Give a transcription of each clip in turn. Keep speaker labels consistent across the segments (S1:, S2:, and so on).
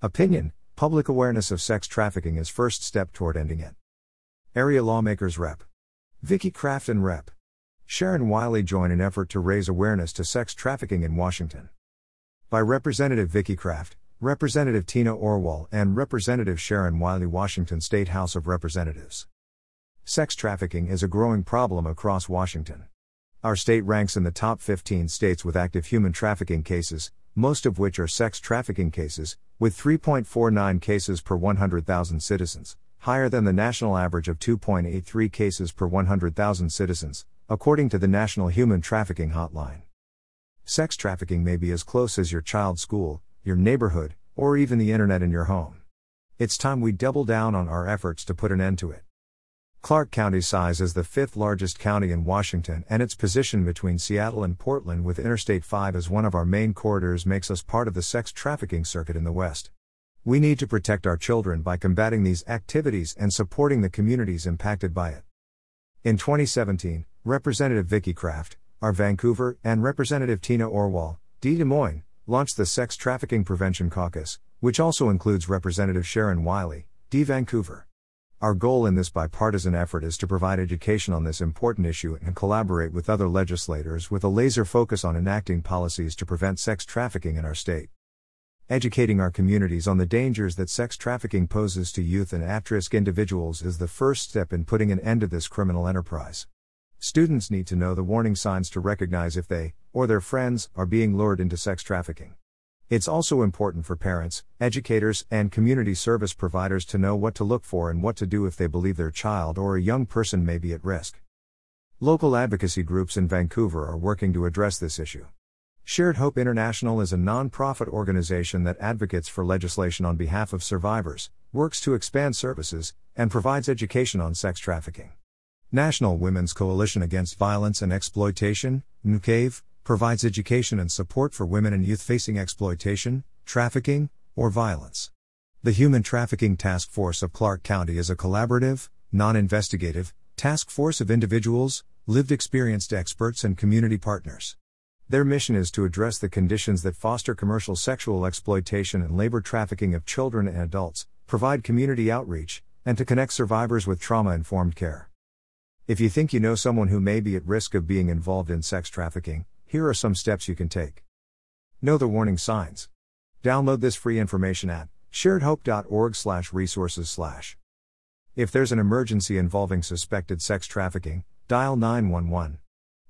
S1: Opinion Public awareness of sex trafficking is first step toward ending it. Area Lawmakers Rep. Vicki Kraft and Rep. Sharon Wylie join an effort to raise awareness to sex trafficking in Washington. By Representative Vicki Kraft, Representative Tina Orwall, and Representative Sharon Wylie, Washington State House of Representatives. Sex trafficking is a growing problem across Washington. Our state ranks in the top 15 states with active human trafficking cases, most of which are sex trafficking cases, with 3.49 cases per 100,000 citizens, higher than the national average of 2.83 cases per 100,000 citizens, according to the National Human Trafficking Hotline. Sex trafficking may be as close as your child's school, your neighborhood, or even the internet in your home. It's time we double down on our efforts to put an end to it. Clark County's size is the fifth largest county in Washington, and its position between Seattle and Portland, with Interstate 5 as one of our main corridors, makes us part of the sex trafficking circuit in the West. We need to protect our children by combating these activities and supporting the communities impacted by it. In 2017, Representative Vicki Kraft, R. Vancouver, and Representative Tina Orwall, D. Des Moines, launched the Sex Trafficking Prevention Caucus, which also includes Representative Sharon Wylie, D. Vancouver. Our goal in this bipartisan effort is to provide education on this important issue and collaborate with other legislators with a laser focus on enacting policies to prevent sex trafficking in our state. Educating our communities on the dangers that sex trafficking poses to youth and at risk individuals is the first step in putting an end to this criminal enterprise. Students need to know the warning signs to recognize if they, or their friends, are being lured into sex trafficking. It's also important for parents, educators, and community service providers to know what to look for and what to do if they believe their child or a young person may be at risk. Local advocacy groups in Vancouver are working to address this issue. Shared Hope International is a non-profit organization that advocates for legislation on behalf of survivors, works to expand services, and provides education on sex trafficking. National Women's Coalition Against Violence and Exploitation, NCAVE, provides education and support for women and youth facing exploitation, trafficking, or violence. The Human Trafficking Task Force of Clark County is a collaborative, non investigative, task force of individuals, lived experienced experts, and community partners. Their mission is to address the conditions that foster commercial sexual exploitation and labor trafficking of children and adults, provide community outreach, and to connect survivors with trauma informed care. If you think you know someone who may be at risk of being involved in sex trafficking, here are some steps you can take. Know the warning signs. Download this free information at sharedhope.org/resources/. If there's an emergency involving suspected sex trafficking, dial 911.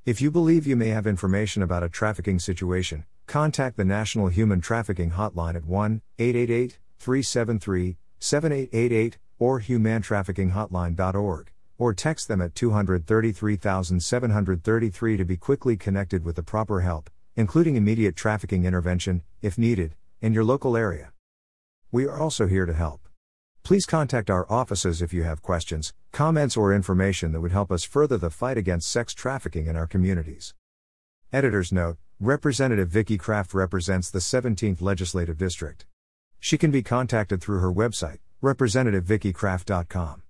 S1: If you believe you may have information about a trafficking situation, contact the National Human Trafficking Hotline at 1 888 373 7888 or humantraffickinghotline.org or text them at 233,733 to be quickly connected with the proper help, including immediate trafficking intervention, if needed, in your local area. We are also here to help. Please contact our offices if you have questions, comments, or information that would help us further the fight against sex trafficking in our communities. Editor's note Representative Vicki Kraft represents the 17th Legislative District. She can be contacted through her website, representativevickikraft.com.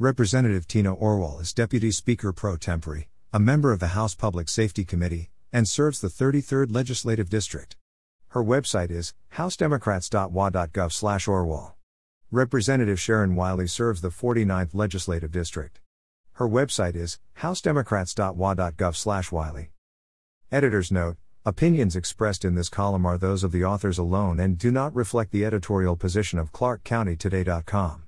S1: Representative Tina Orwall is Deputy Speaker pro tempore, a member of the House Public Safety Committee, and serves the 33rd Legislative District. Her website is housedemocrats.wa.gov/orwall. Representative Sharon Wylie serves the 49th Legislative District. Her website is housedemocrats.wa.gov/wiley. Editor's note: Opinions expressed in this column are those of the authors alone and do not reflect the editorial position of ClarkCountyToday.com.